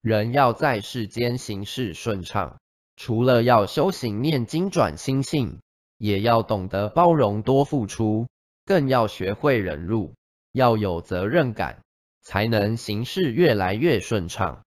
人要在世间行事顺畅除了要修行念经转心性也要懂得包容多付出更要学会忍辱要有责任感才能行事越来越顺畅。